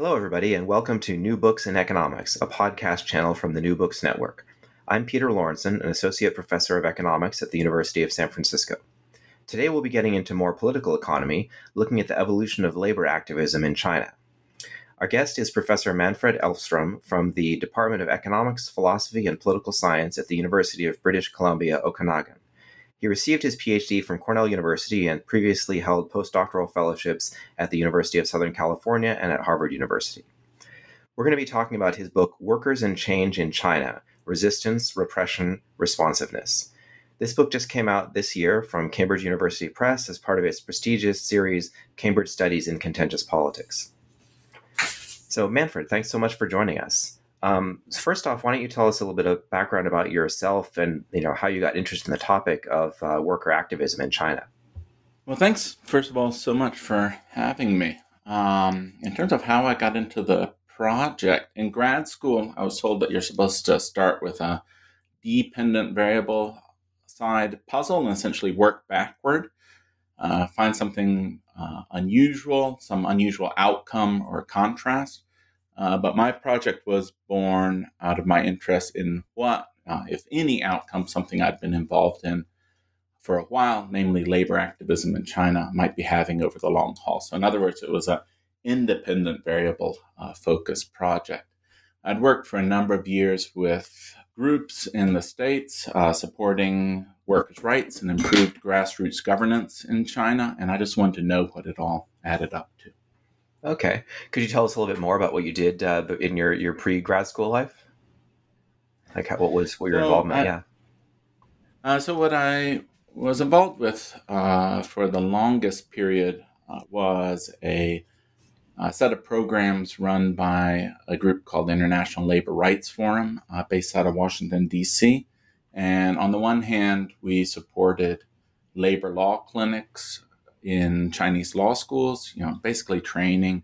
Hello, everybody, and welcome to New Books in Economics, a podcast channel from the New Books Network. I'm Peter Lorentzen, an associate professor of economics at the University of San Francisco. Today, we'll be getting into more political economy, looking at the evolution of labor activism in China. Our guest is Professor Manfred Elfstrom from the Department of Economics, Philosophy, and Political Science at the University of British Columbia, Okanagan. He received his PhD from Cornell University and previously held postdoctoral fellowships at the University of Southern California and at Harvard University. We're going to be talking about his book, Workers and Change in China Resistance, Repression, Responsiveness. This book just came out this year from Cambridge University Press as part of its prestigious series, Cambridge Studies in Contentious Politics. So, Manfred, thanks so much for joining us. Um, first off, why don't you tell us a little bit of background about yourself and you know how you got interested in the topic of uh, worker activism in China? Well, thanks first of all so much for having me. Um, in terms of how I got into the project in grad school, I was told that you're supposed to start with a dependent variable side puzzle and essentially work backward, uh, find something uh, unusual, some unusual outcome or contrast uh, but my project was born out of my interest in what, uh, if any, outcome something I'd been involved in for a while, namely labor activism in China, might be having over the long haul. So, in other words, it was an independent variable uh, focused project. I'd worked for a number of years with groups in the States uh, supporting workers' rights and improved grassroots governance in China, and I just wanted to know what it all added up to. Okay. Could you tell us a little bit more about what you did uh, in your, your pre grad school life? Like, how, what was what your so involvement? I, yeah. Uh, so, what I was involved with uh, for the longest period uh, was a, a, set of programs run by a group called the International Labor Rights Forum, uh, based out of Washington, D.C. And on the one hand, we supported labor law clinics in Chinese law schools, you know, basically training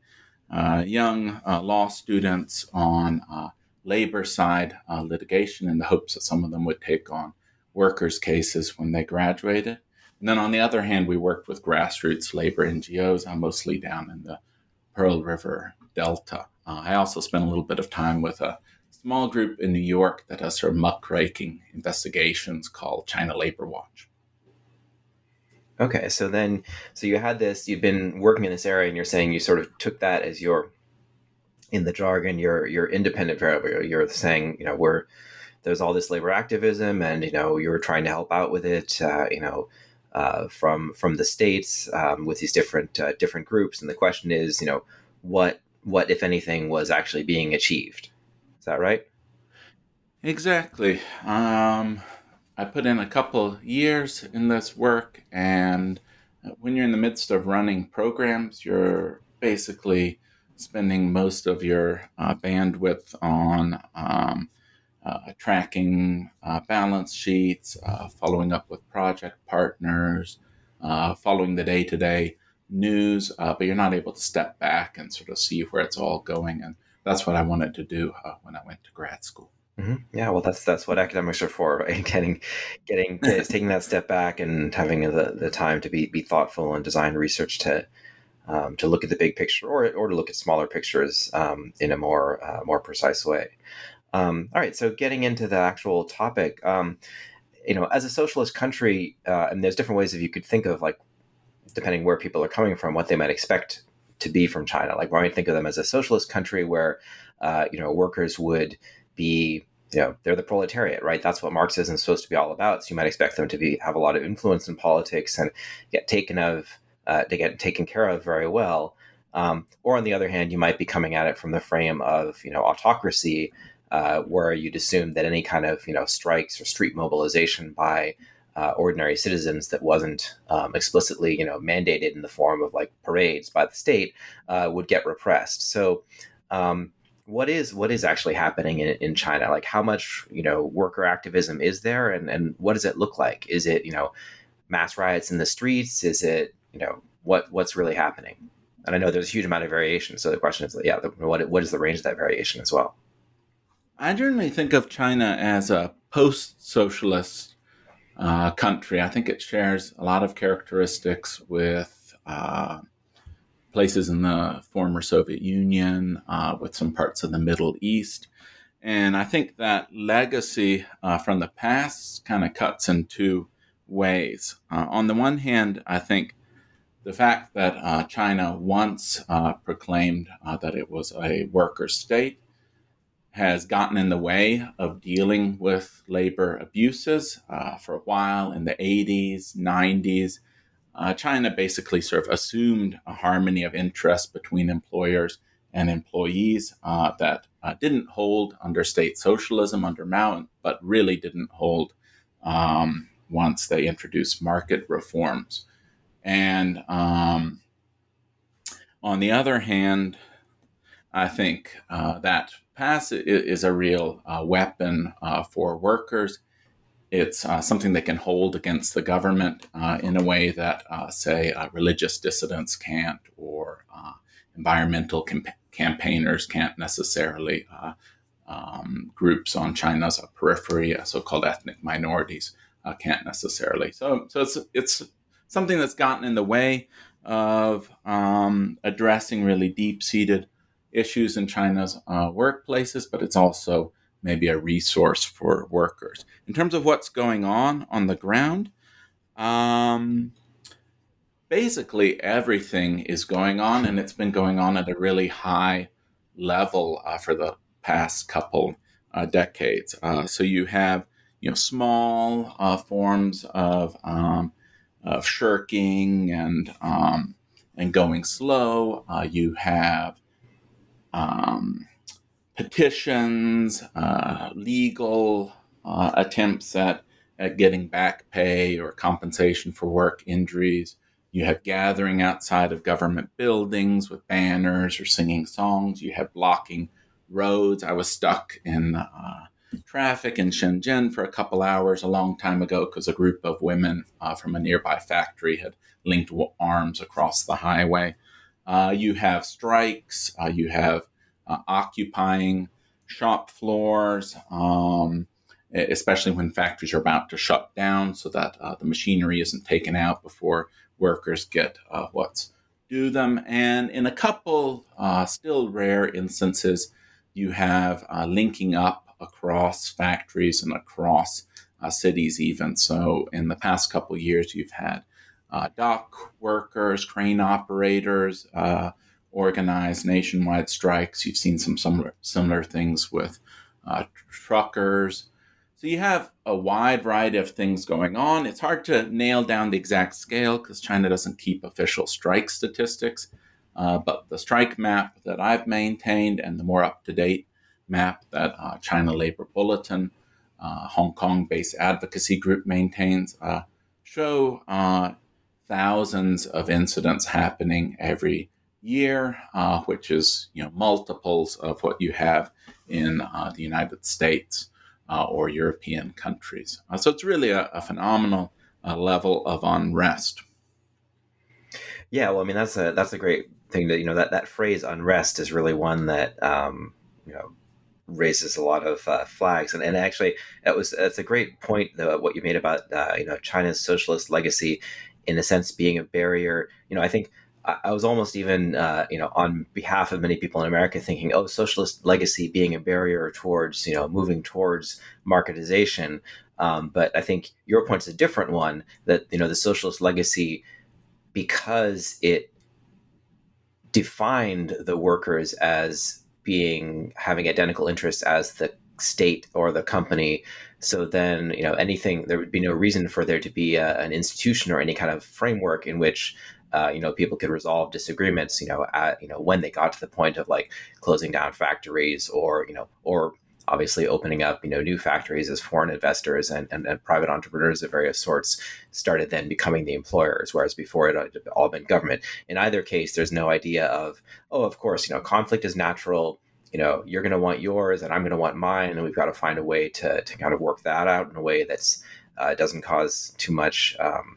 uh, young uh, law students on uh, labor side uh, litigation in the hopes that some of them would take on workers' cases when they graduated. And then on the other hand, we worked with grassroots labor NGOs, uh, mostly down in the Pearl River Delta. Uh, I also spent a little bit of time with a small group in New York that does sort of muckraking investigations called China Labor Watch. Okay, so then, so you had this, you've been working in this area, and you're saying you sort of took that as your, in the jargon, your your independent variable. You're saying, you know, we're there's all this labor activism, and you know, you're trying to help out with it, uh, you know, uh, from from the states um, with these different uh, different groups, and the question is, you know, what what if anything was actually being achieved? Is that right? Exactly. Um, I put in a couple years in this work, and when you're in the midst of running programs, you're basically spending most of your uh, bandwidth on um, uh, tracking uh, balance sheets, uh, following up with project partners, uh, following the day to day news, uh, but you're not able to step back and sort of see where it's all going. And that's what I wanted to do when I went to grad school. Mm-hmm. Yeah, well, that's that's what academics are for, right? Getting, getting, taking that step back and having the, the time to be be thoughtful and design research to um, to look at the big picture or or to look at smaller pictures um, in a more uh, more precise way. Um, all right, so getting into the actual topic, um, you know, as a socialist country, uh, and there's different ways that you could think of like depending where people are coming from, what they might expect to be from China. Like, we might think of them as a socialist country where, uh, you know, workers would be, you know, they're the proletariat, right? That's what Marxism is supposed to be all about. So you might expect them to be have a lot of influence in politics and get taken of, uh, to get taken care of very well. Um, or on the other hand, you might be coming at it from the frame of, you know, autocracy, uh, where you'd assume that any kind of, you know, strikes or street mobilization by uh, ordinary citizens that wasn't um, explicitly, you know, mandated in the form of like parades by the state uh, would get repressed. So, um, what is what is actually happening in, in China? Like, how much you know worker activism is there, and and what does it look like? Is it you know mass riots in the streets? Is it you know what what's really happening? And I know there's a huge amount of variation. So the question is, yeah, the, what what is the range of that variation as well? I generally think of China as a post-socialist uh, country. I think it shares a lot of characteristics with uh, places in the former Soviet Union, uh, with some parts of the Middle East. And I think that legacy uh, from the past kind of cuts in two ways. Uh, on the one hand, I think the fact that uh, China once proclaimed that it was a worker state has gotten in the way of dealing with labor abuses. Uh, for a while in the 80s, 90s, uh, China basically sort of assumed a harmony of interest between employers and employees uh, that uh, didn't hold under state socialism under Mao, but really didn't hold um, once they introduced market reforms. And um, on the other hand, I think uh, that pass is a real uh, weapon uh, for workers. It's uh, something they can hold against the government uh, in a way that, uh, say, uh, religious dissidents can't, or environmental camp- campaigners can't necessarily. Um, groups on China's periphery, so-called ethnic minorities, can't necessarily. So, so it's it's something that's gotten in the way of um, addressing really deep-seated issues in China's uh, workplaces, but it's also maybe a resource for workers. In terms of what's going on on the ground, um, basically everything is going on, and it's been going on at a really high level uh, for the past couple uh, decades. Uh, so you have you know small uh, forms of um, of shirking and um, and going slow. Uh, you have um, petitions, uh, legal uh, attempts at, at getting back pay or compensation for work injuries. You have gathering outside of government buildings with banners or singing songs. You have blocking roads. I was stuck in uh, traffic in Shenzhen for a couple hours a long time ago because a group of women uh, from a nearby factory had linked arms across the highway. Uh, you have strikes. Uh, you have uh, occupying shop floors, um, especially when factories are about to shut down, so that uh, the machinery isn't taken out before workers get uh, what's due them. And in a couple uh, still rare instances, you have linking up across factories and across cities, even. So in the past couple years, you've had uh, dock workers, crane operators, uh, organize nationwide strikes. You've seen some similar, similar things with uh, truckers. So you have a wide variety of things going on. It's hard to nail down the exact scale because China doesn't keep official strike statistics. Uh, but the strike map that I've maintained and the more up to date map that uh, China Labor Bulletin, uh, Hong Kong based advocacy group maintains, uh, show uh, thousands of incidents happening every year, uh, which is you know multiples of what you have in uh, the United States uh, or European countries. Uh, so it's really a, a phenomenal uh, level of unrest. Yeah, well, I mean that's a that's a great thing that you know that that phrase unrest is really one that um, you know raises a lot of uh, flags and, and actually that was that's a great point though, what you made about uh, you know China's socialist legacy in a sense being a barrier you know I think I, was almost even uh, you know on behalf of many people in America thinking oh socialist legacy being a barrier towards you know moving towards marketization. Um, but I think your point's a different one that you know the socialist legacy because it defined the workers as being having identical interests as the state or the company so then you know anything there would be no reason for there to be a, an institution or any kind of framework in which uh, you know people could resolve disagreements you know at you know when they got to the point of like closing down factories or you know or obviously opening up you know new factories as foreign investors and, and, and, private entrepreneurs of various sorts started then becoming the employers whereas before it had all been government. In either case there's no idea of oh of course you know conflict is natural you know you're going to want yours and i'm going to want mine and we've got to find a way to, to kind of work that out in a way that's uh, doesn't cause too much um,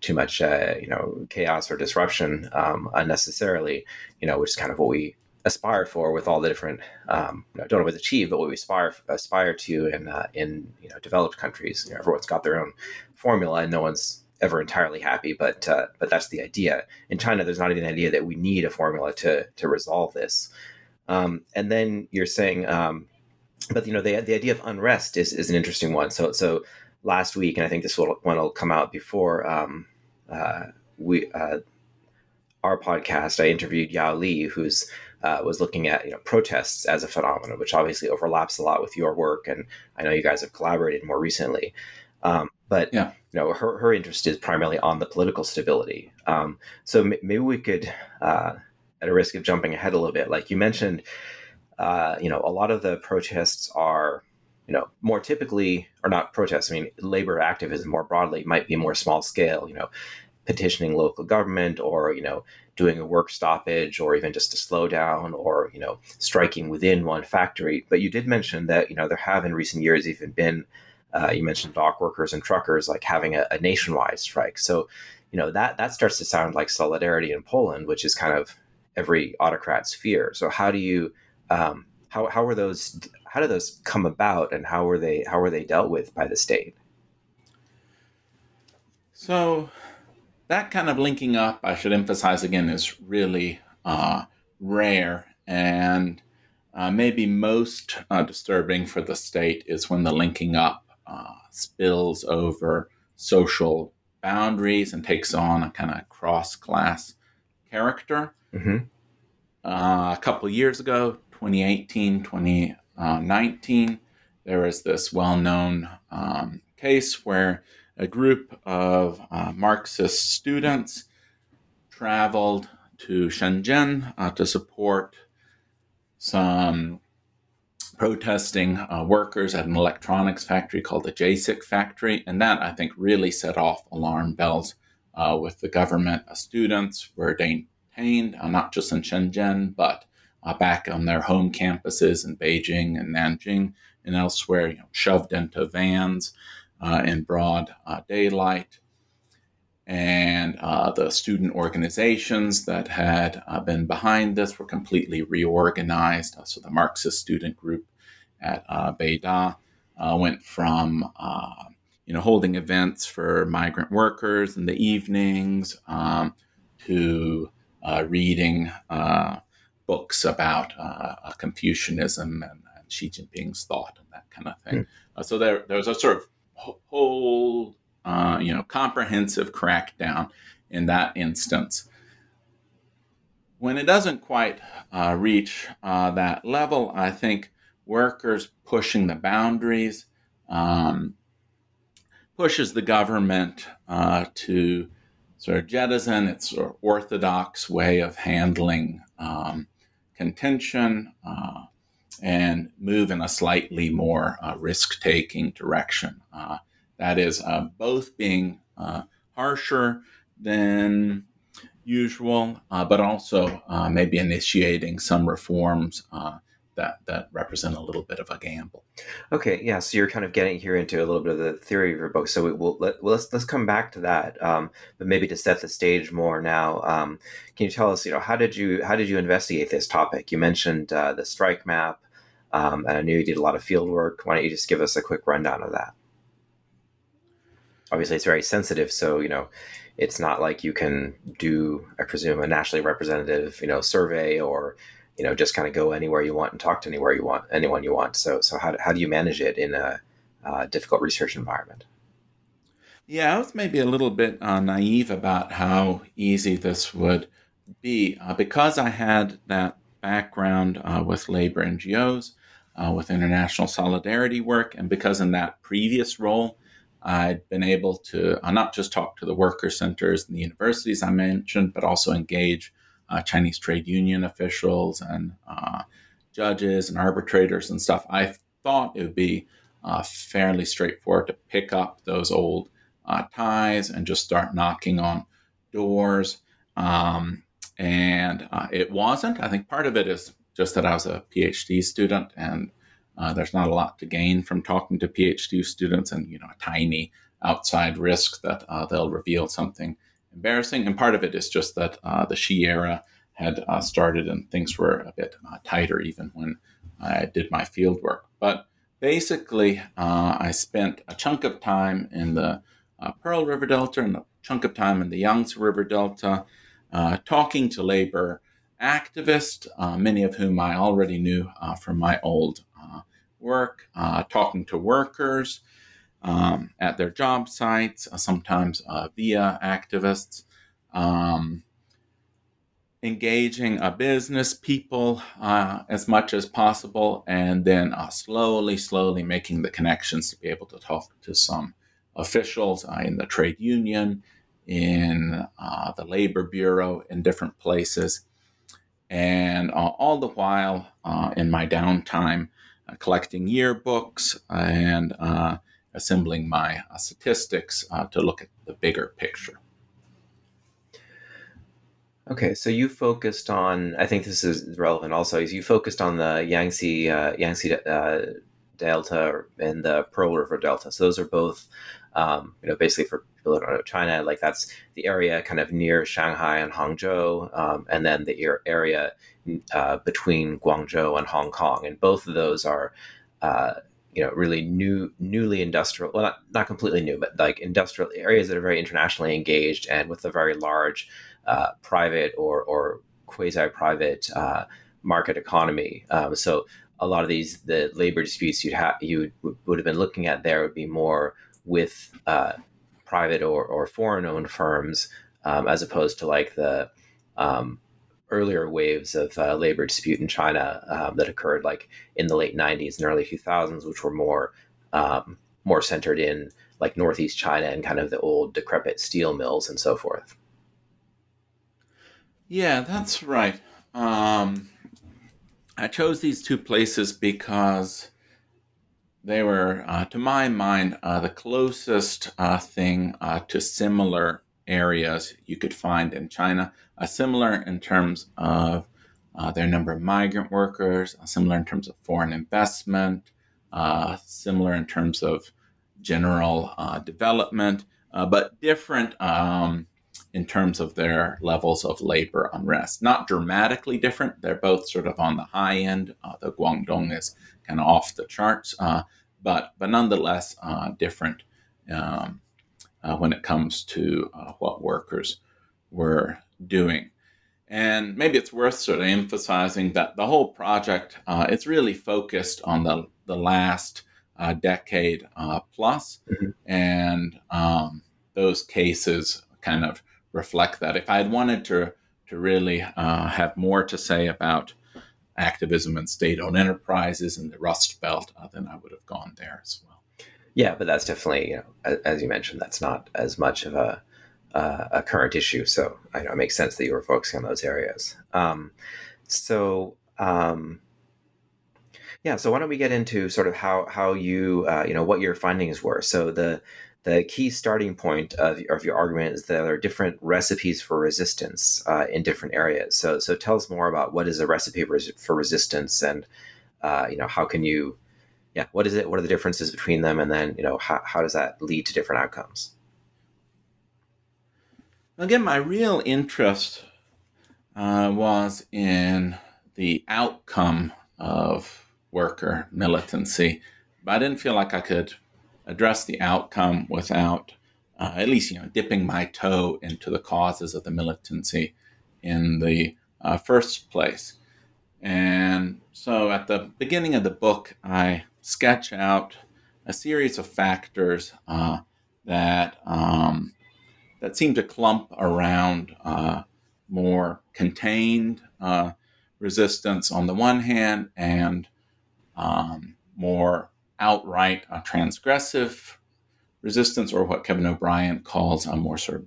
too much uh, you know chaos or disruption um, unnecessarily you know which is kind of what we aspire for with all the different um, don't know what achieve, but what we aspire aspire to in uh, in you know developed countries. You know, everyone's got their own formula, and no one's ever entirely happy. But uh, but that's the idea. In China, there's not even an idea that we need a formula to to resolve this. Um, and then you're saying, um, but you know, the the idea of unrest is is an interesting one. So so last week, and I think this will, one will come out before um, uh, we uh, our podcast. I interviewed Yao Li, who's uh, was looking at you know protests as a phenomenon, which obviously overlaps a lot with your work, and I know you guys have collaborated more recently. Um, but yeah. you know, her her interest is primarily on the political stability. Um, so m- maybe we could, uh, at a risk of jumping ahead a little bit, like you mentioned, uh, you know, a lot of the protests are you know, more typically, or not protests, I mean, labor activism more broadly might be more small scale, you know, petitioning local government or, you know, doing a work stoppage or even just a slowdown or you know striking within one factory. But you did mention that you know there have in recent years even been uh, you mentioned dock workers and truckers like having a, a, nationwide strike. So you know that that starts to sound like solidarity in poland which is kind of every autocrat's fear so how do you um, how, how were those how did those come about and how were they how were they dealt with by the state so that kind of linking up, I should emphasize again, is really uh, rare. And uh, maybe most uh, disturbing for the state is when the linking up uh, spills over social boundaries and takes on a kind of cross class character. Mm-hmm. Uh, a couple years ago, 2018, 2019, there was this well known um, case where a group of uh, Marxist students traveled to Shenzhen uh, to support some protesting uh, workers at an electronics factory called the JASIC factory. And that, I think, really set off alarm bells uh, with the government. Uh, students were detained, uh, not just in Shenzhen, but back on their home campuses in Beijing and Nanjing and elsewhere, you know, shoved into vans uh, in broad uh, daylight. And uh, the student organizations that had uh, been behind this were completely reorganized. Uh, so the Marxist student group at uh, Beida went from you know holding events for migrant workers in the evenings um, to reading books about Confucianism and, and, Xi Jinping's thought and that kind of thing. Mm. so there, there was a sort of whole, uh, you know, comprehensive crackdown in that instance. When it doesn't quite uh, reach uh, that level, I think workers pushing the boundaries um, pushes the government uh, to sort of jettison its orthodox way of handling um, contention uh, and move in a slightly more uh, risk taking direction. Uh, that is, uh, both being uh, harsher than usual, uh, but also maybe initiating some reforms that that represent a little bit of a gamble. Okay, yeah. So you're kind of getting here into a little bit of the theory of your book. So we will let, well, let's let's come back to that, um, but maybe to set the stage more now. Um, can you tell us, you know, how did you how did you investigate this topic? You mentioned uh, the strike map, um, and I knew you did a lot of field work. Why don't you just give us a quick rundown of that? Obviously, it's very sensitive, so you know, it's not like you can do, I presume, a nationally representative, you know, survey or you know just kind of go anywhere you want and talk to anywhere you want anyone you want. So so how, how do you manage it in a difficult research environment? Yeah i was maybe a little bit uh, naive about how easy this would be uh, because i had that background uh, with labor ngos uh, with international solidarity work and because in that previous role I'd been able to uh, not just talk to the worker centers and the universities I mentioned, but also engage uh, Chinese trade union officials and uh, judges and arbitrators and stuff, I thought it would be uh, fairly straightforward to pick up those old uh, ties and just start knocking on doors. Um, and uh, it wasn't. I think part of it is just that I was a PhD student and uh, there's not a lot to gain from talking to PhD students and, you know, a tiny outside risk that they'll reveal something embarrassing. And part of it is just that uh, the Xi era had uh, started and things were a bit uh, tighter even when I did my field work. But basically, uh, I spent a chunk of time in the uh, Pearl River Delta and a chunk of time in the Yangtze River Delta uh, talking to labor activists, many of whom I already knew from my old work, talking to workers um, at their job sites, uh, sometimes uh, via activists, um, engaging uh, business people uh, as much as possible, and then uh, slowly, slowly making the connections to be able to talk to some officials in the trade union, in the labor bureau, in different places. And all the while in my downtime, collecting yearbooks and assembling my uh, statistics uh, to look at the bigger picture. Okay, so you focused on. I think this is relevant. Also, is you focused on the Yangtze uh, Yangtze uh, Delta and the Pearl River Delta. So those are both, um, you know, basically for people who don't know China, like that's the area kind of near Shanghai and Hangzhou, um, and then the area uh, between Guangzhou and Hong Kong. And both of those are uh, you know really new newly industrial well not, not completely new but like industrial areas that are very internationally engaged and with a very large uh, private or or quasi private uh, market economy. Um, so a lot of these the labor disputes you'd have you would have been looking at there would be more with uh, private or, or foreign owned firms um, as opposed to like the um, earlier waves of uh, labor dispute in China um, that occurred like in the late 90s and early 2000s, which were more um, more centered in like northeast China and kind of the old decrepit steel mills and so forth. Yeah, that's right. Um, I chose these two places because they were, uh, to my mind, uh, the closest uh, thing uh, to similar areas you could find in China, uh, similar in terms of uh, their number of migrant workers, uh, similar in terms of foreign investment, uh, similar in terms of general uh, development, uh, but different um, in terms of their levels of labor unrest. Not dramatically different. They're both sort of on the high end. the Guangdong is kind of off the charts, but but nonetheless different. Um, uh, when it comes to uh, what workers were doing. And maybe it's worth sort of emphasizing that the whole project uh, it's really focused on the the last uh, decade uh, plus. Mm-hmm. and um, those cases kind of reflect that. If I had wanted to to really uh, have more to say about activism and state-owned enterprises and the Rust Belt, then I would have gone there as well. Yeah, but that's definitely, you know, as you mentioned, that's not as much of a uh, a current issue. So I know it makes sense that you were focusing on those areas. Um, so um, yeah, so why don't we get into sort of how how you uh, you know what your findings were? So the the key starting point of, of your argument is that there are different recipes for resistance uh, in different areas. So so tell us more about what is a recipe for resistance and uh, you know how can you yeah what is it what are the differences between them and then you know how, how does that lead to different outcomes? Again my real interest uh, was in the outcome of worker militancy but i didn't feel like i could address the outcome without uh, at least you know dipping my toe into the causes of the militancy in the uh, first place. And so at the beginning of the book, I sketch out a series of factors uh, that um, that seem to clump around uh, more contained uh, resistance on the one hand, and um, more outright uh, transgressive resistance, or what Kevin O'Brien calls a more sort of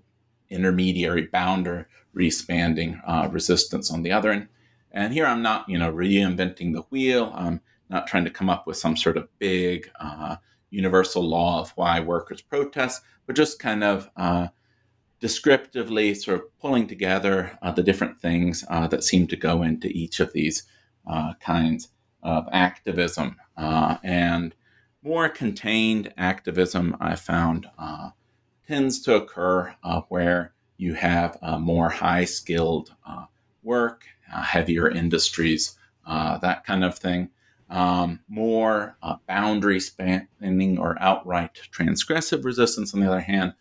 intermediary boundary spanning uh, resistance on the other end. And here I'm not, you know, reinventing the wheel. I'm not trying to come up with some sort of big uh, universal law of why workers protest, but just kind of uh, descriptively sort of pulling together uh, the different things uh, that seem to go into each of these uh, kinds of activism. Uh, and more contained activism, I found, tends to occur where you have more high skilled work heavier industries, that kind of thing. Um, more uh, boundary spanning or outright transgressive resistance, on the other hand,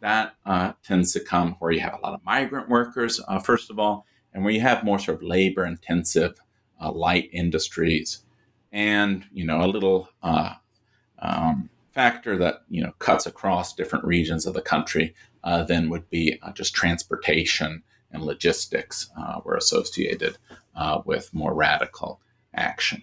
that uh, tends to come where you have a lot of migrant workers, uh, first of all, and where you have more sort of labor intensive uh, light industries. And, you know, a little um, factor that, you know, cuts across different regions of the country then would be just transportation and logistics uh, were associated uh, with more radical action.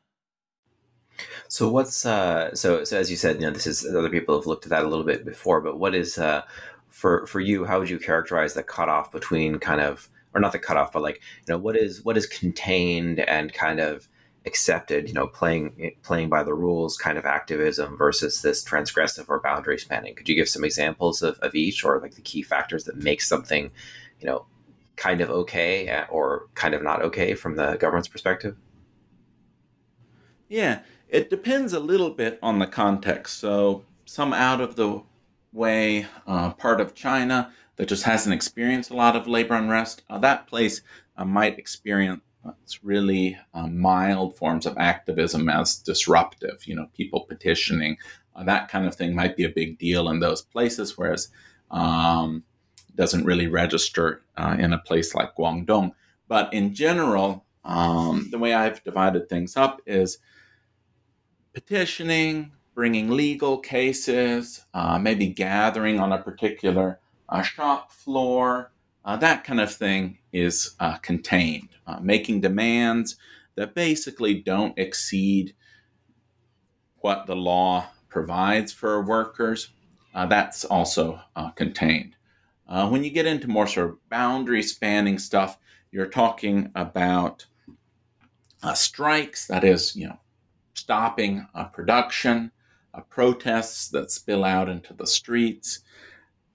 So what's uh, so so as you said, you know, this is other people have looked at that a little bit before, but what is uh, for for you? How would you characterize the cutoff between kind of or not the cutoff, but like you know what is what is contained and kind of accepted, you know, playing playing by the rules kind of activism versus this transgressive or boundary spanning. Could you give some examples of, of each or like the key factors that make something you know, kind of okay uh, or kind of not okay from the government's perspective? Yeah, it depends a little bit on the context. So, some out of the way uh, part of China that just hasn't experienced a lot of labor unrest, uh, that place uh, might experience really uh, mild forms of activism as disruptive. You know, people petitioning, uh, that kind of thing might be a big deal in those places, whereas um, doesn't really register uh, in a place like Guangdong. But in general, um, the way I've divided things up is petitioning, bringing legal cases, uh, maybe gathering on a particular uh, shop floor, uh, that kind of thing is uh, contained. Uh, making demands that basically don't exceed what the law provides for workers, that's also contained. Uh, when you get into more sort of boundary spanning stuff, you're talking about uh, strikes, that is, you know, stopping uh, production, uh, protests that spill out into the streets,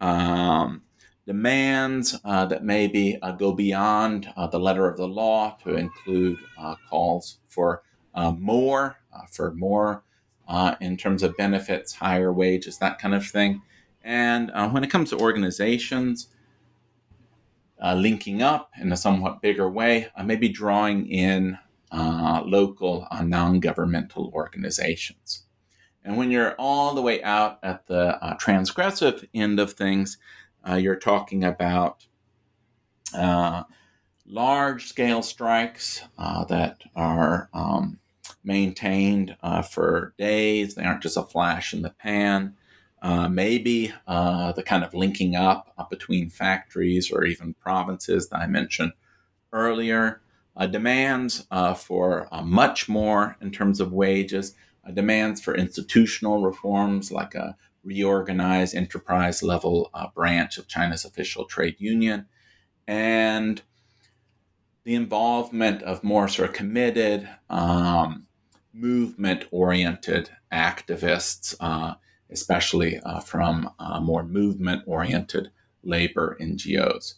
um, demands uh, that maybe uh, go beyond the letter of the law to include calls for more, for more in terms of benefits, higher wages, that kind of thing. And uh, when it comes to organizations, uh, linking up in a somewhat bigger way, uh, maybe drawing in uh, local uh, non governmental organizations. And when you're all the way out at the uh, transgressive end of things, you're talking about large scale strikes that are um, maintained for days, they aren't just a flash in the pan. Uh, maybe uh, the kind of linking up uh, between factories or even provinces that I mentioned earlier. Demands for much more in terms of wages, demands for institutional reforms like a reorganized enterprise level branch of China's official trade union, and the involvement of more sort of committed, um, movement oriented activists, uh, especially uh, from uh, more movement oriented labor NGOs.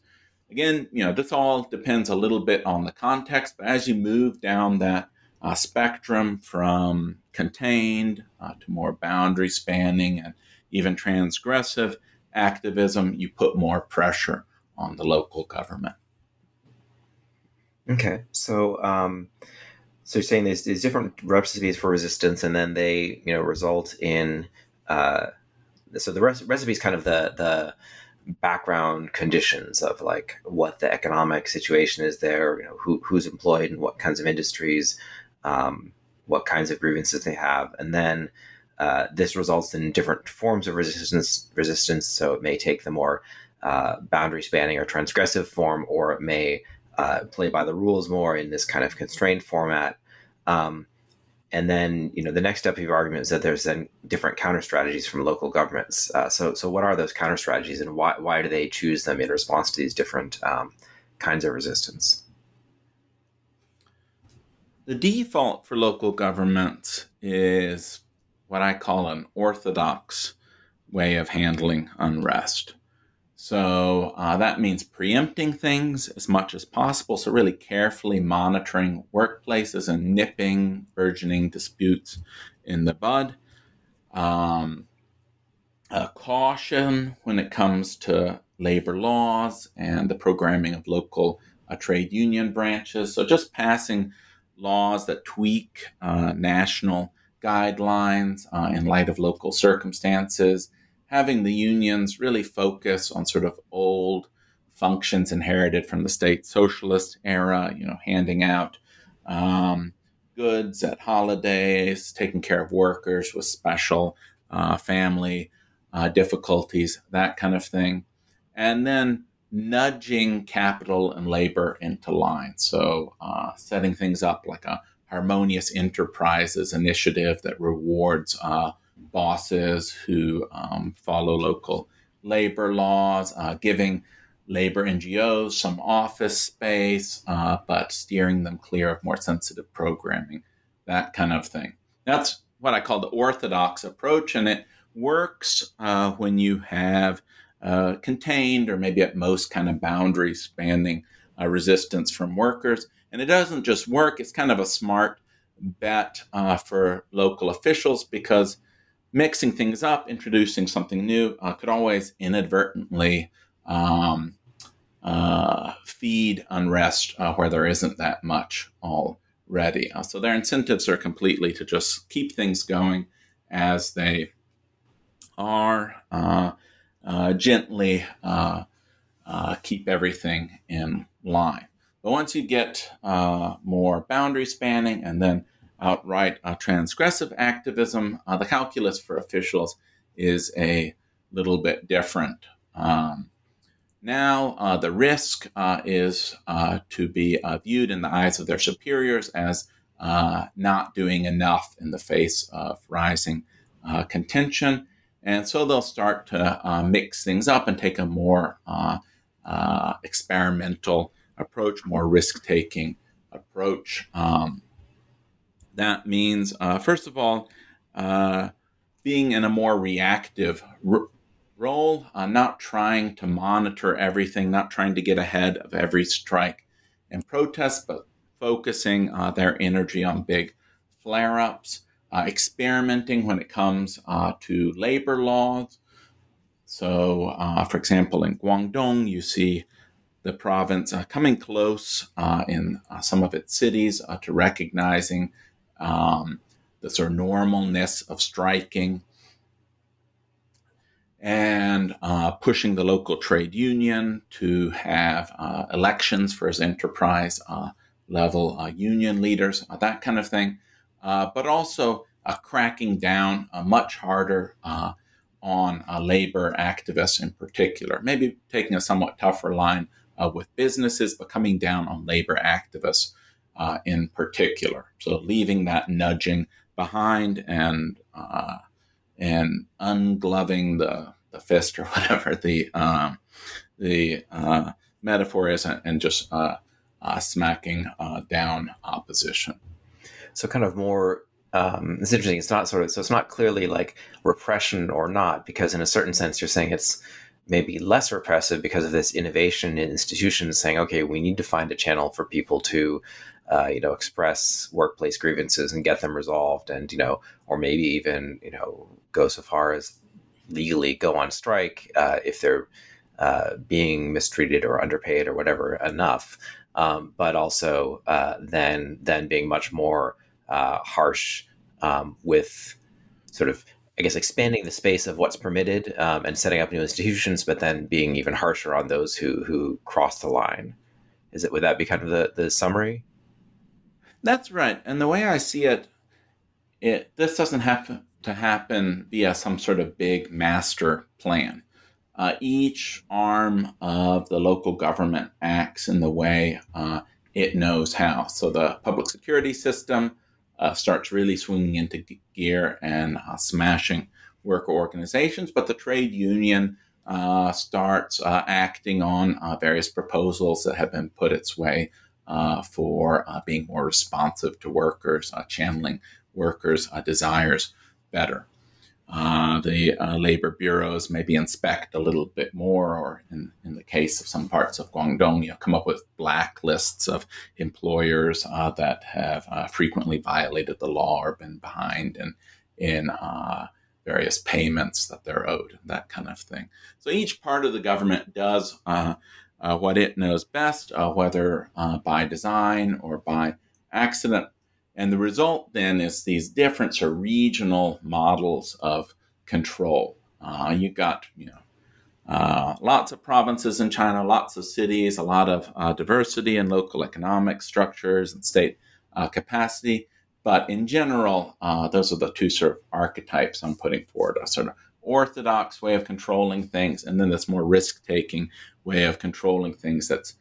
Again, you know, this all depends a little bit on the context, but as you move down that uh, spectrum from contained uh, to more boundary spanning and even transgressive activism, you put more pressure on the local government. Okay, so um, so you're saying there's, there's different recipes for resistance, and then they you know result in uh, so the recipe is kind of the the background conditions of like what the economic situation is there, you know, who who's employed and what kinds of industries, um, what kinds of grievances they have, and then uh, this results in different forms of resistance. Resistance, so it may take the more uh, boundary spanning or transgressive form, or it may uh, play by the rules more in this kind of constrained format. Um, and then, you know, the next step of your argument is that there's then different counter strategies from local governments. Uh, so, so what are those counter strategies, and why why do they choose them in response to these different um, kinds of resistance? The default for local governments is what I call an orthodox way of handling unrest. So uh, that means preempting things as much as possible. So, really carefully monitoring workplaces and nipping burgeoning disputes in the bud. Um, caution when it comes to labor laws and the programming of local uh, trade union branches. So, just passing laws that tweak uh, national guidelines uh, in light of local circumstances having the unions really focus on sort of old functions inherited from the state socialist era, you know, handing out um, goods at holidays, taking care of workers with special uh, family uh, difficulties, that kind of thing. And then nudging capital and labor into line. So, uh, setting things up like a harmonious enterprises initiative that rewards uh, bosses who um, follow local labor laws, uh, giving labor NGOs some office space, uh, but steering them clear of more sensitive programming, that kind of thing. That's what I call the orthodox approach, and it works uh, when you have uh, contained or maybe at most kind of boundary spanning uh, resistance from workers. And it doesn't just work, it's kind of a smart bet uh, for local officials because mixing things up, introducing something new, uh, could always inadvertently um, uh, feed unrest uh, where there isn't that much already. Uh, so their incentives are completely to just keep things going as they are, uh, uh, gently keep everything in line. But once you get more boundary spanning and then outright uh, transgressive activism, uh, the calculus for officials is a little bit different. Um, now, uh, the risk uh, is uh, to be uh, viewed in the eyes of their superiors as not doing enough in the face of rising contention. And so they'll start to mix things up and take a more experimental approach, more risk taking approach. Um, that means, uh, first of all, uh, being in a more reactive r- role, uh, not trying to monitor everything, not trying to get ahead of every strike and protest, but focusing uh, their energy on big flare ups, uh, experimenting when it comes uh, to labor laws. So, for example, in Guangdong, you see the province coming close in some of its cities to recognizing um, the sort of normalness of striking, and uh, pushing the local trade union to have uh, elections for his enterprise uh, level uh, union leaders, uh, that kind of thing, uh, but also cracking down much harder on labor activists in particular, maybe taking a somewhat tougher line with businesses, but coming down on labor activists uh, in particular. So leaving that nudging behind and uh, and ungloving the, the fist or whatever the um, the uh, metaphor is, and just uh, uh, smacking uh, down opposition. So kind of more. Um, it's interesting. It's not sort of so. It's not clearly like repression or not, because in a certain sense, you're saying it's maybe less repressive because of this innovation in institutions saying, okay, we need to find a channel for people to uh, you know, express workplace grievances and get them resolved, and you know, or maybe even you know, go so far as legally go on strike uh, if they're uh, being mistreated or underpaid or whatever enough. Um, but also uh, then then being much more uh, harsh um, with sort of I guess expanding the space of what's permitted um, and setting up new institutions, but then being even harsher on those who who cross the line. Is it would that be kind of the the summary? That's right. And the way I see it, it this doesn't have to happen via some sort of big master plan. Uh, each arm of the local government acts in the way uh, it knows how. So the public security system uh, starts really swinging into gear and uh, smashing worker organizations, but the trade union uh, starts uh, acting on various proposals that have been put its way for uh, being more responsive to workers, uh, channeling workers' uh, desires better. Uh, the labor bureaus maybe inspect a little bit more, or in, in the case of some parts of Guangdong, you know, come up with blacklists of employers that have frequently violated the law or been behind in, in various payments that they're owed, that kind of thing. So each part of the government does uh, what it knows best, uh, whether uh, by design or by accident. And the result then is these different or regional models of control. Uh, you've got, you know, uh, lots of provinces in China, lots of cities, a lot of uh, diversity in local economic structures and state capacity. But in general, those are the two sort of archetypes I'm putting forward a sort of orthodox way of controlling things, and then this more risk taking way of controlling things that's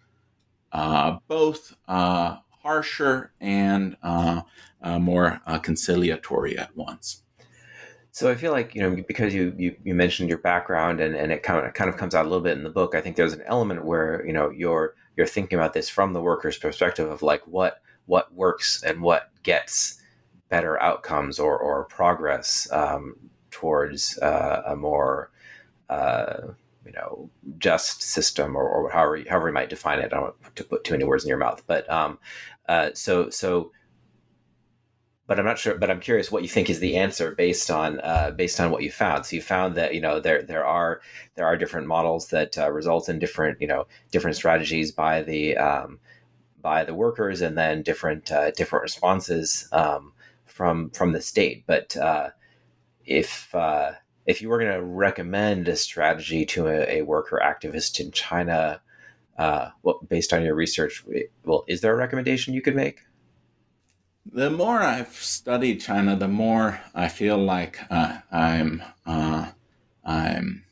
uh, both uh, harsher and uh, uh more uh, conciliatory at once. So I feel like you know because you you, you mentioned your background and, and it kind of kind of comes out a little bit in the book. I think there's an element where you know you're you're thinking about this from the worker's perspective of like what what works and what gets better outcomes or or progress um, towards uh, a more you know just system or, or however however you might define it. I don't want to put too many words in your mouth, but um, uh, so so. But I'm not sure. But I'm curious what you think is the answer based on uh, based on what you found. So you found that you know there there are there are different models that uh, result in different you know different strategies by the um, by the workers, and then different uh, different responses um, from from the state. But uh, if uh, if you were going to recommend a strategy to a, a worker activist in China, uh, well, based on your research, well, is there a recommendation you could make? The more I've studied China, the more I feel like uh, I'm uh, I'm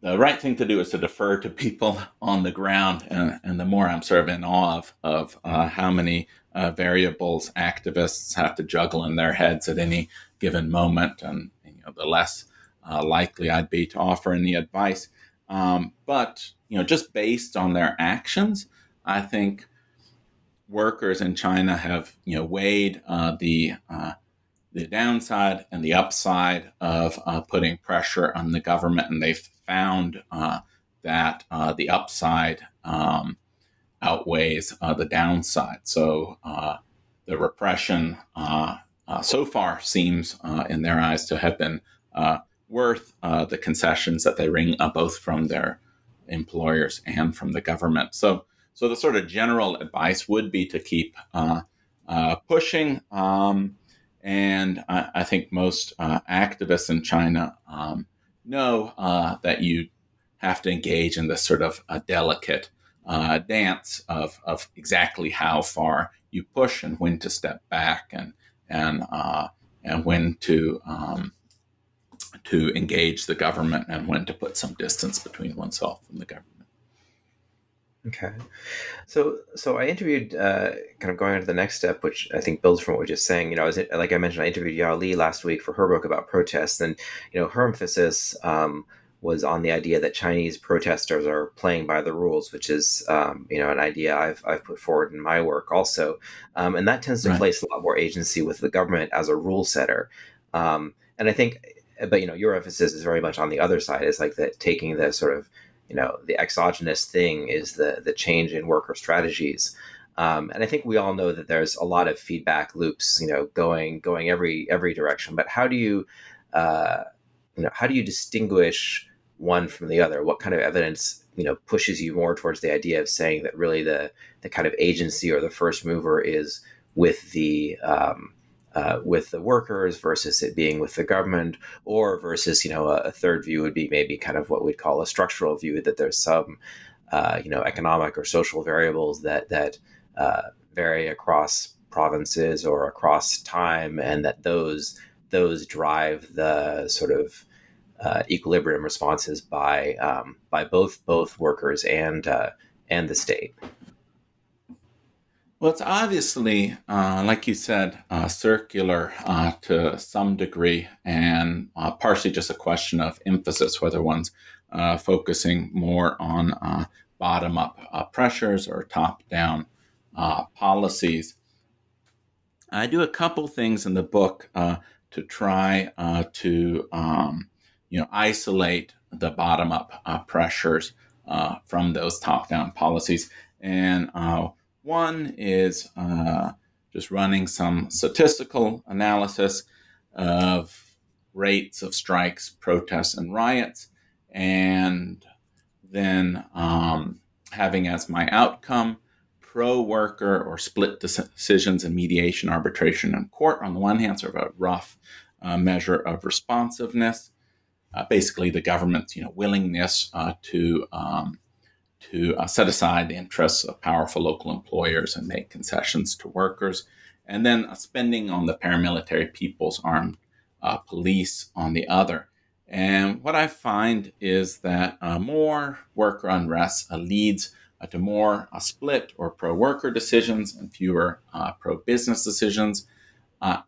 the right thing to do is to defer to people on the ground, and, and the more I'm sort of in awe of, of uh, how many uh, variables activists have to juggle in their heads at any given moment, and know, the less uh, likely I'd be to offer any advice. Um, but you know, just based on their actions, I think workers in China have you know weighed uh, the uh, the downside and the upside of uh, putting pressure on the government, and they've found uh, that uh, the upside um, outweighs the downside. So the repression so far seems, in their eyes, to have been worth uh, the concessions that they wring uh, both from their employers and from the government. So, so the sort of general advice would be to keep uh, uh pushing. Um, and I, I, think most uh, activists in China um, know uh, that you have to engage in this sort of a delicate dance of, of exactly how far you push and when to step back and and uh, and when to um, to engage the government and when to put some distance between oneself and the government. Okay, so so I interviewed, uh, kind of going on to the next step, which I think builds from what we are just saying. You know, I was like I mentioned, I interviewed Yao Li last week for her book about protests, and you know, her emphasis um, was on the idea that Chinese protesters are playing by the rules, which is um, you know an idea I've I've put forward in my work also, um, and that tends to right. place a lot more agency with the government as a rule setter, um, and I think, but you know, your emphasis is very much on the other side, is like that taking the sort of you know the exogenous thing is the the change in worker strategies um, and I think we all know that there's a lot of feedback loops, you know, going going every every direction. But how do you, uh, you know, how do you distinguish one from the other? What kind of evidence, you know, pushes you more towards the idea of saying that really the the kind of agency or the first mover is with the um, uh, with the workers versus it being with the government, or versus you know a, a, third view would be maybe kind of what we'd call a structural view that there's some uh, you know economic or social variables that that uh, vary across provinces or across time, and that those those drive the sort of uh, equilibrium responses by um, by both both workers and uh, and the state. Well, it's obviously, uh, like you said, uh, circular uh, to some degree, and uh, partially just a question of emphasis, whether one's focusing more on bottom up pressures or top down policies. I do a couple things in the book to try to um, you know, isolate the bottom up pressures from those top down policies. And one is uh, just running some statistical analysis of rates of strikes, protests, and riots, and then um, having as my outcome pro worker or split decisions in mediation, arbitration, and court on the one hand, sort of a rough uh, measure of responsiveness. Uh, basically, the government's you know willingness uh, to um, to uh, set aside the interests of powerful local employers and make concessions to workers, and then uh, spending on the paramilitary People's Armed uh, Police on the other. And what I find is that uh, more worker unrest leads to more split or pro worker decisions and fewer pro business decisions.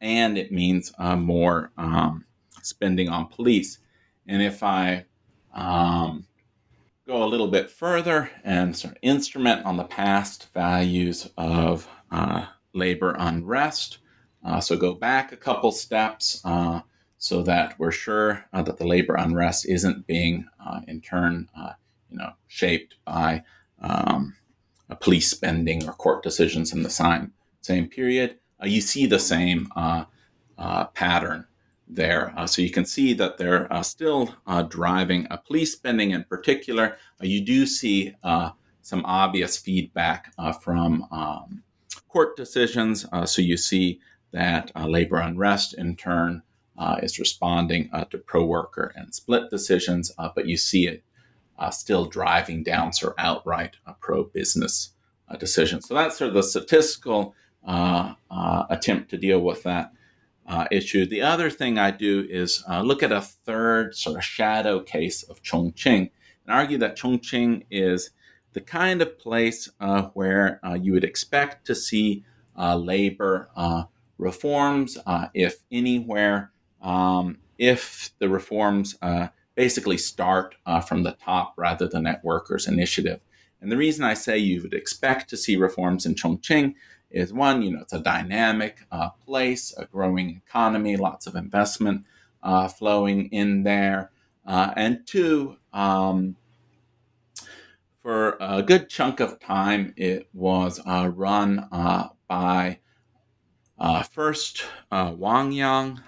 and it means more um, spending on police. And if I um, go a little bit further and sort of instrument on the past values of uh, labor unrest. Uh, so go back a couple steps uh, so that we're sure uh, that the labor unrest isn't being, uh, in turn, uh, you know, shaped by um, police spending or court decisions in the same same period. you see the same pattern there. Uh, so you can see that they're uh, still uh, driving police spending in particular. Uh, you do see uh, some obvious feedback uh, from um, court decisions. so you see that labor unrest in turn is responding to pro worker and split decisions, but you see it still driving down sort of outright pro business decisions. So that's sort of the statistical attempt to deal with that uh, issue. The other thing I do is uh, look at a third sort of shadow case of Chongqing and argue that Chongqing is the kind of place uh, where uh, you would expect to see uh, labor uh, reforms, if anywhere, um, if the reforms basically start from the top rather than at workers' initiative. And the reason I say you would expect to see reforms in Chongqing is one, you know, it's a dynamic uh, place, a growing economy, lots of investment uh, flowing in there. Uh, and two, um, for a good chunk of time, it was uh, run uh, by uh, first Wang Yang,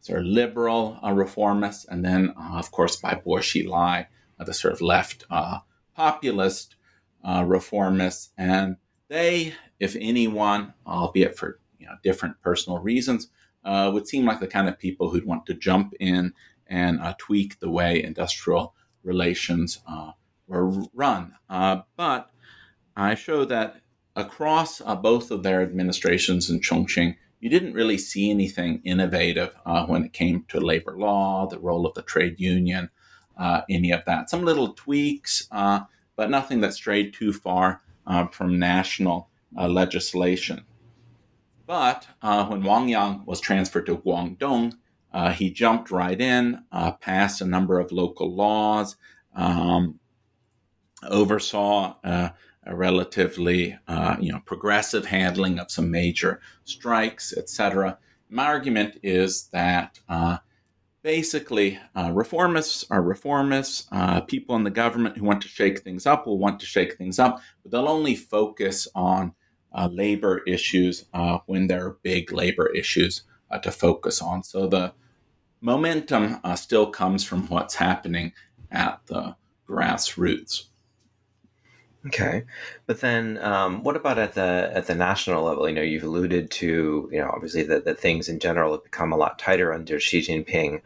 sort of liberal reformists, and then, of course, by Bo Xilai, the sort of left populist reformists. And they if anyone, albeit for you know, different personal reasons, uh, would seem like the kind of people who'd want to jump in and uh, tweak the way industrial relations uh, were run. Uh, but I show that across uh, both of their administrations in Chongqing, you didn't really see anything innovative uh, when it came to labor law, the role of the trade union, any of that. Some little tweaks but nothing that strayed too far from national legislation. But when Wang Yang was transferred to Guangdong, uh, he jumped right in, uh, passed a number of local laws, um, oversaw uh, a relatively uh, you know progressive handling of some major strikes, etc. My argument is that uh, basically uh, reformists are reformists. people in the government who want to shake things up will want to shake things up, but they'll only focus on labor issues when there are big labor issues uh, to focus on. So the momentum uh, still comes from what's happening at the grassroots. Okay, but then um, what about at the at the national level? You know, you've alluded to you know obviously that, that things in general have become a lot tighter under Xi Jinping.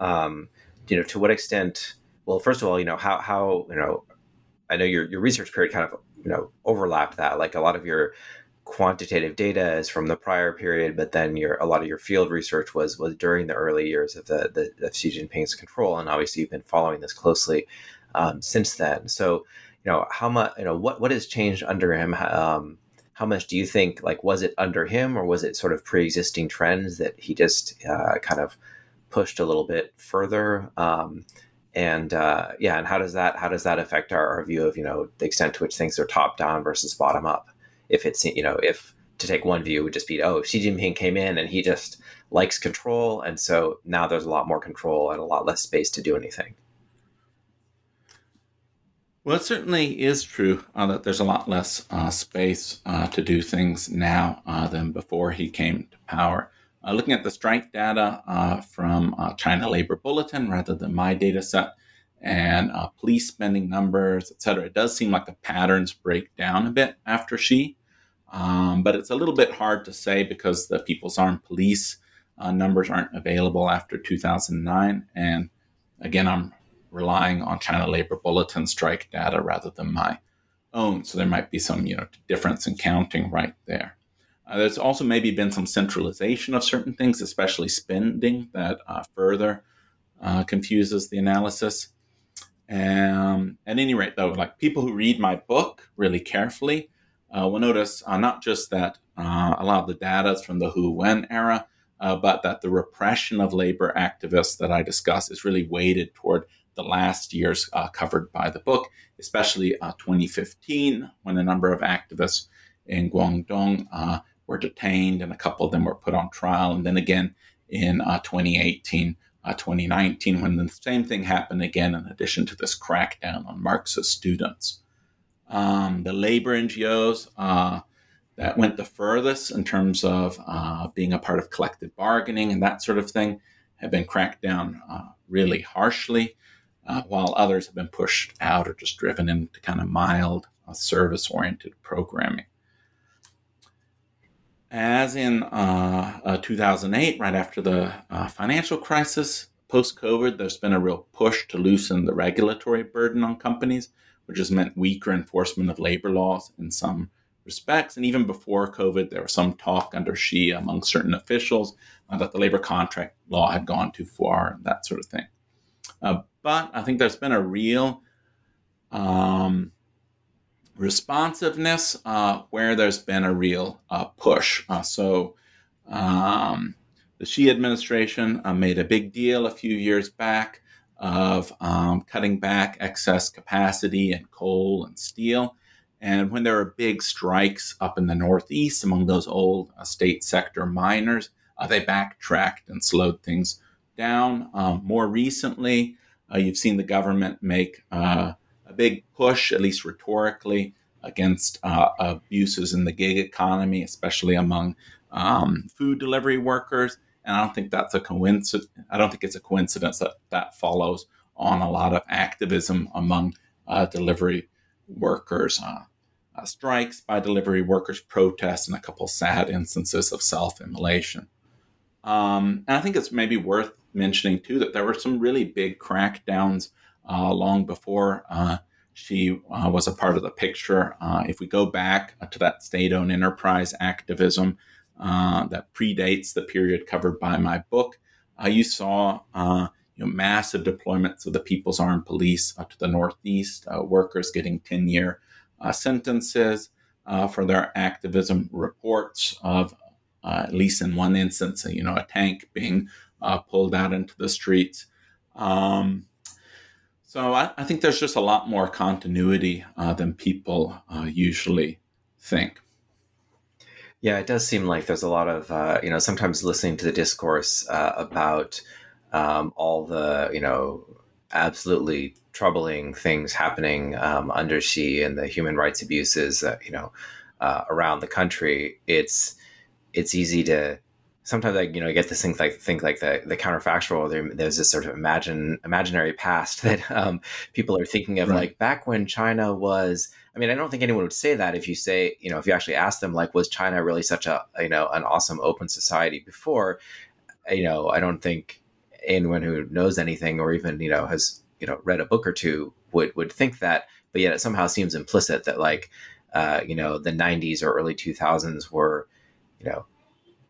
Um, you know, to what extent? Well, first of all, you know how how you know I know your your research period kind of you know overlapped that. Like a lot of your quantitative data is from the prior period, but then your a lot of your field research was was during the early years of the, the of Xi Jinping's control, and obviously you've been following this closely um, since then. So, you know, how much you know what what has changed under him? Um, how much do you think like was it under him, or was it sort of pre existing trends that he just uh, kind of pushed a little bit further? Um, and uh, yeah, and how does that how does that affect our, our view of you know the extent to which things are top down versus bottom up? if it's you know if to take one view would just be oh Xi Jinping came in and he just likes control and so now there's a lot more control and a lot less space to do anything. Well, it certainly is true uh, that there's a lot less uh, space uh, to do things now uh, than before he came to power. Uh, looking at the strike data uh, from China Labor Bulletin rather than my data set, and police spending numbers, et cetera, it does seem like the patterns break down a bit after Xi. Um, but it's a little bit hard to say because the People's Armed Police numbers aren't available after 2009. And again, I'm relying on China Labor Bulletin strike data rather than my own. So there might be some you know difference in counting right there. Uh, there's also maybe been some centralization of certain things, especially spending, that uh, further uh, confuses the analysis. Um, at any rate, though, like people who read my book really carefully uh, we'll notice uh, not just that uh, a lot of the data is from the Hu Wen era, but that the repression of labor activists that I discuss is really weighted toward the last years uh, covered by the book, especially uh, 2015, when a number of activists in Guangdong were detained and a couple of them were put on trial, and then again in 2018. 2019, when the same thing happened again, in addition to this crackdown on Marxist students um, the labor NGOs uh, that went the furthest in terms of uh, being a part of collective bargaining and that sort of thing have been cracked down uh, really harshly, uh, while others have been pushed out or just driven into kind of mild uh, service oriented programming. As in uh, 2008, right after the financial crisis, post COVID, there's been a real push to loosen the regulatory burden on companies which has meant weaker enforcement of labor laws in some respects. And even before COVID, there was some talk under Xi among certain officials uh, that the labor contract law had gone too far and that sort of thing. Uh, but I think there's been a real um, responsiveness uh, where there's been a real uh, push. Uh, so um, the Xi administration uh, made a big deal a few years back of um, cutting back excess capacity in coal and steel. And when there were big strikes up in the Northeast among those old uh, state sector miners, uh, they backtracked and slowed things down. Um, more recently, you've seen the government make uh, a big push, at least rhetorically, against uh, abuses in the gig economy, especially among um, food delivery workers. And I don't think that's a coincidence. I don't think it's a coincidence that that follows on a lot of activism among uh, delivery workers, uh, uh, strikes by delivery workers, protests, and a couple sad instances of self-immolation. Um, and I think it's maybe worth mentioning too that there were some really big crackdowns uh, long before uh, Xi uh, was a part of the picture. if we go back to that state-owned enterprise activism uh, that predates the period covered by my book. Uh, you saw uh, you know, massive deployments of the People's Armed Police uh, to the Northeast, uh, workers getting 10 year uh, sentences uh, for their activism, reports of, uh, at least in one instance, you know, a tank being pulled out into the streets. Um, so I, I, think there's just a lot more continuity than people usually think. Yeah, it does seem like there's a lot of, uh, you know, sometimes listening to the discourse uh, about um, all the, you know, absolutely troubling things happening um, under Xi and the human rights abuses, uh, you know, uh, around the country. It's it's easy to sometimes I you know get this thing like think like the the counterfactual. There, there's this sort of imagine imaginary past that um, people are thinking of, right. like back when China was I mean, I don't think anyone would say that if you say, you know, if you actually ask them, like, was China really such a, you know, an awesome open society before? You know, I don't think anyone who knows anything or even, you know, has, you know, read a book or two would would think that. But yet, it somehow seems implicit that, like, uh, you know, the '90s or early 2000s were, you know,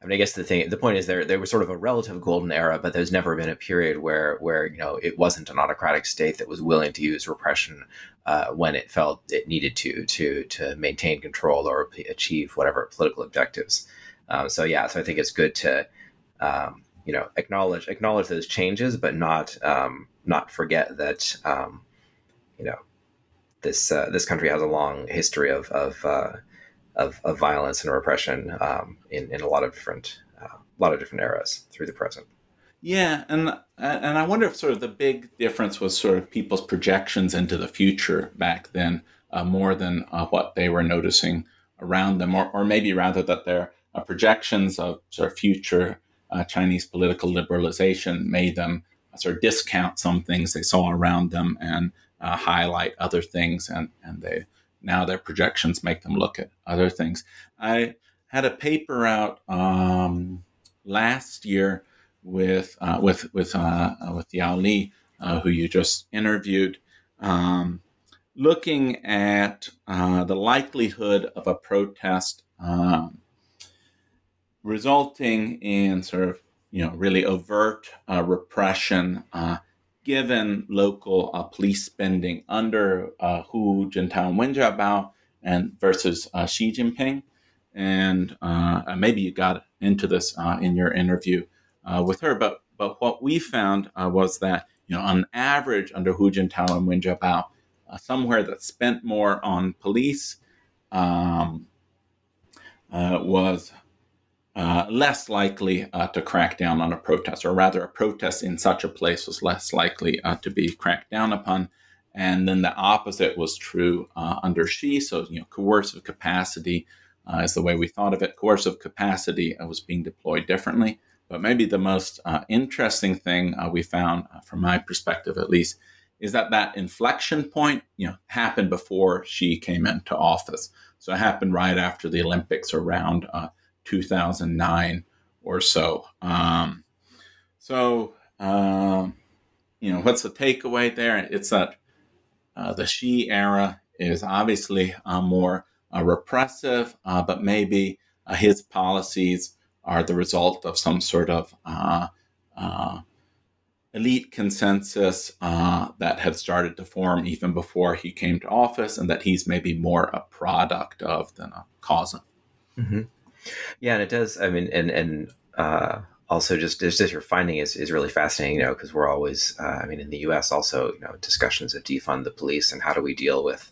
I mean, I guess the thing, the point is, there there was sort of a relative golden era, but there's never been a period where where you know it wasn't an autocratic state that was willing to use repression uh, when it felt it needed to to to maintain control or achieve whatever political objectives. Um, so yeah, so I think it's good to um, you know acknowledge acknowledge those changes, but not um, not forget that um, you know this uh, this country has a long history of of uh, of, of violence and repression um, in, in a lot of different uh, a lot of different eras through the present. Yeah, and and I wonder if sort of the big difference was sort of people's projections into the future back then, uh, more than uh, what they were noticing around them, or, or maybe rather that their uh, projections of sort of future uh, Chinese political liberalization made them sort of discount some things they saw around them and uh, highlight other things, and and they now their projections make them look at other things. I had a paper out um, last year with uh, with with uh, uh, with Yao Li, uh, who you just interviewed, um, looking at uh, the likelihood of a protest um, resulting in sort of you know really overt uh, repression given local uh, police spending under uh, Hu Jintao and Wen Jiabao and versus uh, Xi Jinping. And uh, maybe you got into this uh, in your interview uh, with her, but but what we found was that you know on average under Hu Jintao and Wen Jiabao, somewhere that spent more on police um, was uh, less likely uh, to crack down on a protest, or rather, a protest in such a place was less likely uh, to be cracked down upon. And then the opposite was true uh, under Xi. So, you know, coercive capacity uh, is the way we thought of it. Coercive capacity was being deployed differently. But maybe the most interesting thing we found, from my perspective at least, is that that inflection point, you know, happened before Xi came into office. So it happened right after the Olympics around 2009 or so. Um, so, um, you know, what's the takeaway there? It's that uh, the Xi era is obviously uh, more uh, repressive, uh, but maybe uh, his policies are the result of some sort of uh, elite consensus that had started to form even before he came to office, and that he's maybe more a product of than a cause of. Mm-hmm. Yeah, and it does. I mean, and and uh, also just just your finding is, is really fascinating, you know, because we're always, uh, I mean, in the U.S. also, you know, discussions of defund the police and how do we deal with,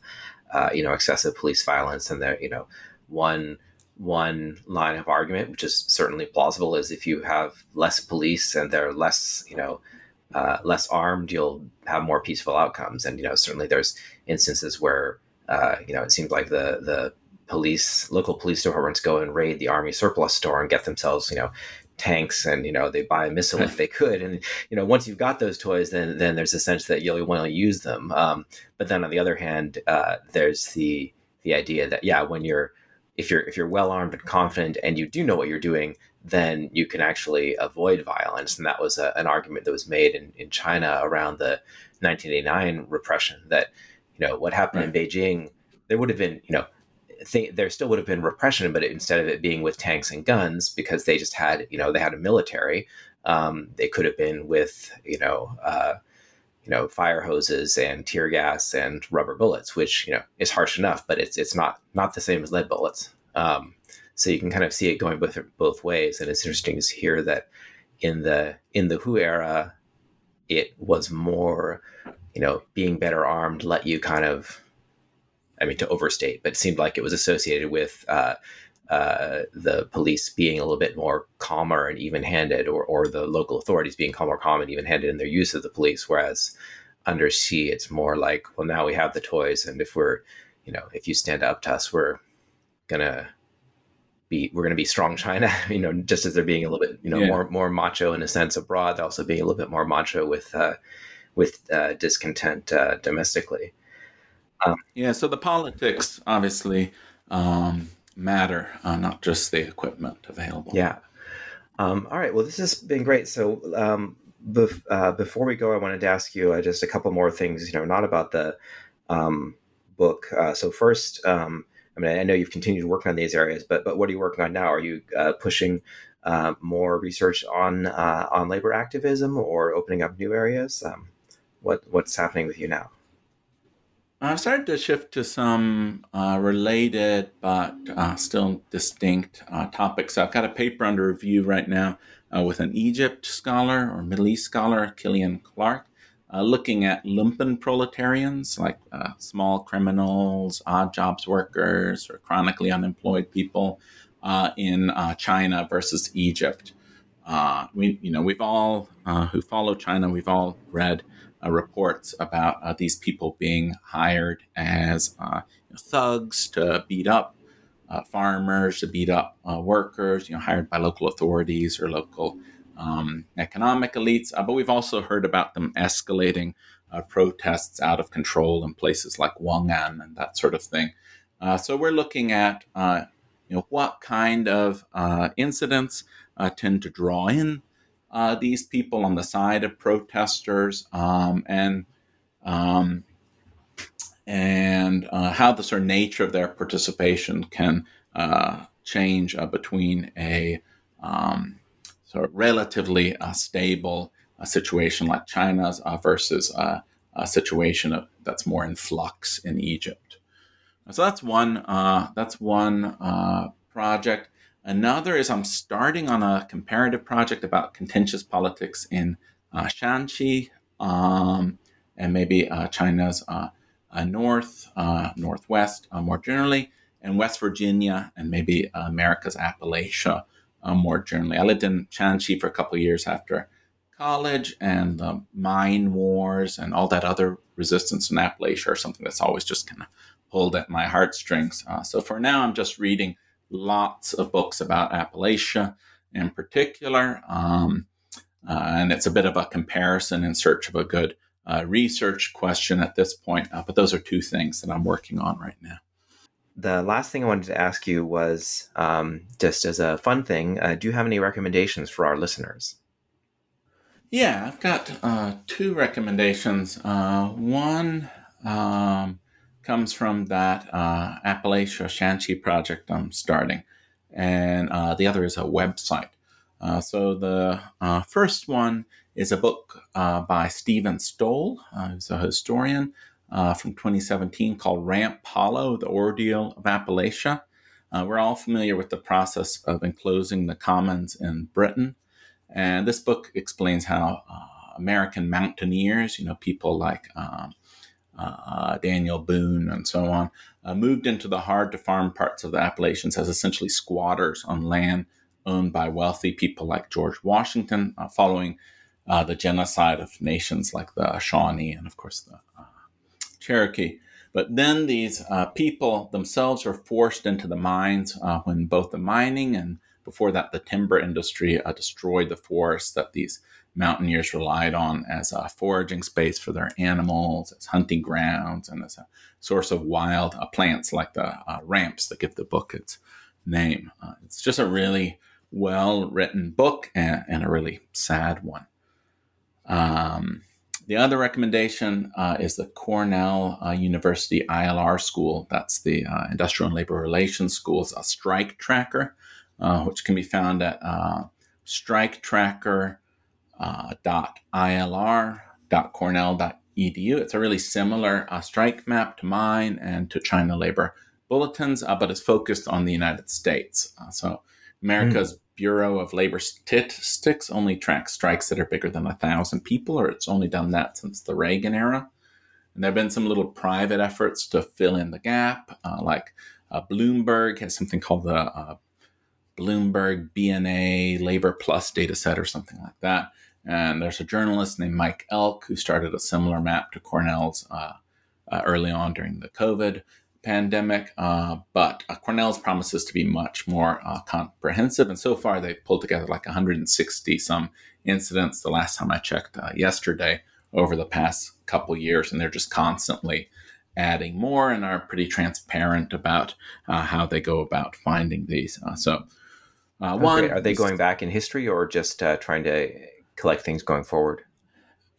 uh, you know, excessive police violence, and there, you know, one one line of argument, which is certainly plausible, is if you have less police and they're less, you know. Uh, less armed, you'll have more peaceful outcomes, and you know certainly there's instances where uh, you know it seems like the the police, local police departments go and raid the army surplus store and get themselves, you know, tanks and you know they buy a missile if they could. And you know once you've got those toys then then there's a sense that you'll want to use them. Um, but then on the other hand uh, there's the the idea that yeah when you're if you're if you're well armed and confident and you do know what you're doing then you can actually avoid violence. And that was a, an argument that was made in, in china around the 1989 repression that you know what happened right. in beijing there would have been you know th- there still would have been repression, but instead of it being with tanks and guns, because they just had, you know, they had a military, Um, they could have been with you know uh, you know fire hoses and tear gas and rubber bullets, which you know is harsh enough, but it's it's not not the same as lead bullets. Um, so you can kind of see it going both both ways, and it's interesting to hear that in the in the Hu era, it was more you know being better armed let you kind of I mean, to overstate, but it seemed like it was associated with uh, uh, the police being a little bit more calmer and even-handed, or or the local authorities being more calm and even-handed in their use of the police. Whereas under Xi, it's more like, well, now we have the toys, and if we're, you know, if you stand up to us, we're gonna be we're gonna be strong China. you know, just as they're being a little bit, you know, yeah. more more macho in a sense abroad, they're also being a little bit more macho with uh, with uh, discontent uh, domestically. Um, yeah, so the politics obviously um, matter, uh, not just the equipment available. Yeah. Um, all right. Well, this has been great. So um, bef- uh, before we go, I wanted to ask you uh, just a couple more things. You know, not about the um, book. Uh, so first, um, I mean, I know you've continued working on these areas, but but what are you working on now? Are you uh, pushing uh, more research on on labor activism or opening up new areas? what what's happening with you now? I've started to shift to some uh, related but uh, still distinct uh, topics. I've got a paper under review right now uh, with an Egypt scholar or Middle East scholar, Killian Clarke, uh, looking at lumpen proletarians, like uh, small criminals, odd jobs workers, or chronically unemployed people in China versus Egypt. we, you know, we've all who follow China, we've all read uh, reports about uh, these people being hired as uh, thugs to beat up uh, farmers, to beat up uh, workers, you know, hired by local authorities or local um, economic elites. Uh, but we've also heard about them escalating protests out of control in places like Weng'an and that sort of thing. so we're looking at, you know, what kind of incidents tend to draw in uh, these people on the side of protesters um, and um, and uh, how the sort of nature of their participation can uh, change uh, between a um, sort of relatively uh, stable uh, situation like China's versus a situation of, that's more in flux in Egypt. So that's one. that's one project. Another is I'm starting on a comparative project about contentious politics in uh, Shanxi um, and maybe uh, China's uh, uh north, uh, northwest uh, more generally, and West Virginia and maybe America's Appalachia more generally. I lived in Shanxi for a couple years after college, and the mine wars and all that other resistance in Appalachia are something that's always just kind of pulled at my heartstrings. so for now, I'm just reading lots of books about Appalachia in particular. Um, uh, and it's a bit of a comparison in search of a good uh, research question at this point. Uh, but those are two things that I'm working on right now. The last thing I wanted to ask you was um, just as a fun thing, uh, do you have any recommendations for our listeners? Yeah, I've got uh, two recommendations. Uh, one, um, comes from that uh, Appalachia Shanxi project I'm starting, and uh, the other is a website. Uh, so the uh, first one is a book uh, by Steven Stoll, uh, who's a historian from 2017 called Ramp Hollow: The Ordeal of Appalachia. we're all familiar with the process of enclosing the commons in Britain, and this book explains how American mountaineers, you know, people like um, uh, Daniel Boone, and so on, uh, moved into the hard to farm parts of the Appalachians as essentially squatters on land owned by wealthy people like George Washington, uh, following uh, the genocide of nations like the Shawnee and, of course, the uh, Cherokee. But then these uh, people themselves were forced into the mines when both the mining and before that the timber industry destroyed the forests that these mountaineers relied on as a foraging space for their animals, as hunting grounds, and as a source of wild uh, plants like the uh, ramps that give the book its name. Uh, it's just a really well written book and, and, a really sad one. Um, the other recommendation uh, is the Cornell uh, University ILR School. That's the uh, Industrial and Labor Relations School's a strike tracker, which can be found at striketracker.com uh, .ilr.cornell.edu. It's a really similar uh, strike map to mine and to China Labor Bulletins, uh, but it's focused on the United States. Uh, so America's mm. Bureau of Labor Statistics only tracks strikes that are bigger than a thousand people, or it's only done that since the Reagan era. And there have been some little private efforts to fill in the gap, uh, like uh, Bloomberg has something called the uh, Bloomberg BNA Labor Plus data set or something like that. And there's a journalist named Mike Elk who started a similar map to Cornell's uh, uh, early on during the COVID pandemic. Uh, but uh, Cornell's promises to be much more uh, comprehensive. And so far, they've pulled together like 160 some incidents the last time I checked uh, yesterday over the past couple years. And they're just constantly adding more and are pretty transparent about how they go about finding these. so uh, one, are they going back in history or just uh, trying to collect things going forward?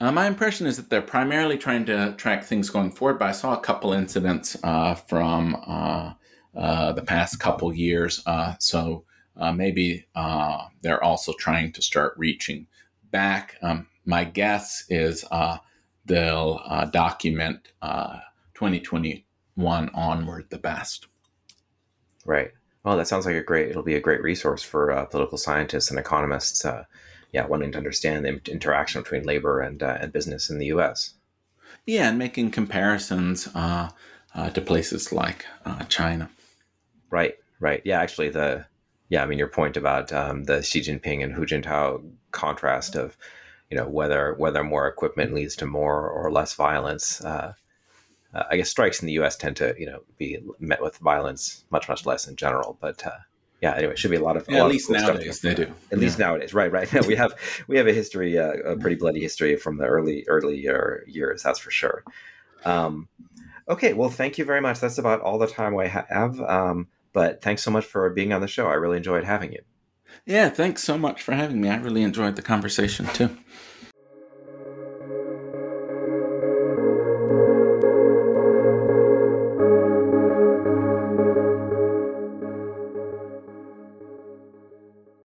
Uh, my impression is that they're primarily trying to track things going forward, but I saw a couple incidents uh, from uh, uh, the past couple years. so maybe they're also trying to start reaching back. Um, my guess is they'll document 2021 onward the best. Right. Well, that sounds like a great. It'll be a great resource for uh, political scientists and economists. Uh, yeah, wanting to understand the interaction between labor and uh, and business in the U.S. Yeah, and making comparisons uh, uh, to places like uh, China. Right. Right. Yeah. Actually, the yeah. I mean, your point about um, the Xi Jinping and Hu Jintao contrast of you know whether whether more equipment leads to more or less violence uh, I guess strikes in the U.S. tend to you know be met with violence much much less in general. But uh, yeah, anyway, it should be a lot of yeah, lot at least cool nowadays they do. At yeah. least nowadays, right? Right. we have we have a history, uh, a pretty bloody history from the early earlier years. That's for sure. Um, okay, well, thank you very much. That's about all the time I have. Um, but thanks so much for being on the show. I really enjoyed having you. Yeah, thanks so much for having me. I really enjoyed the conversation too.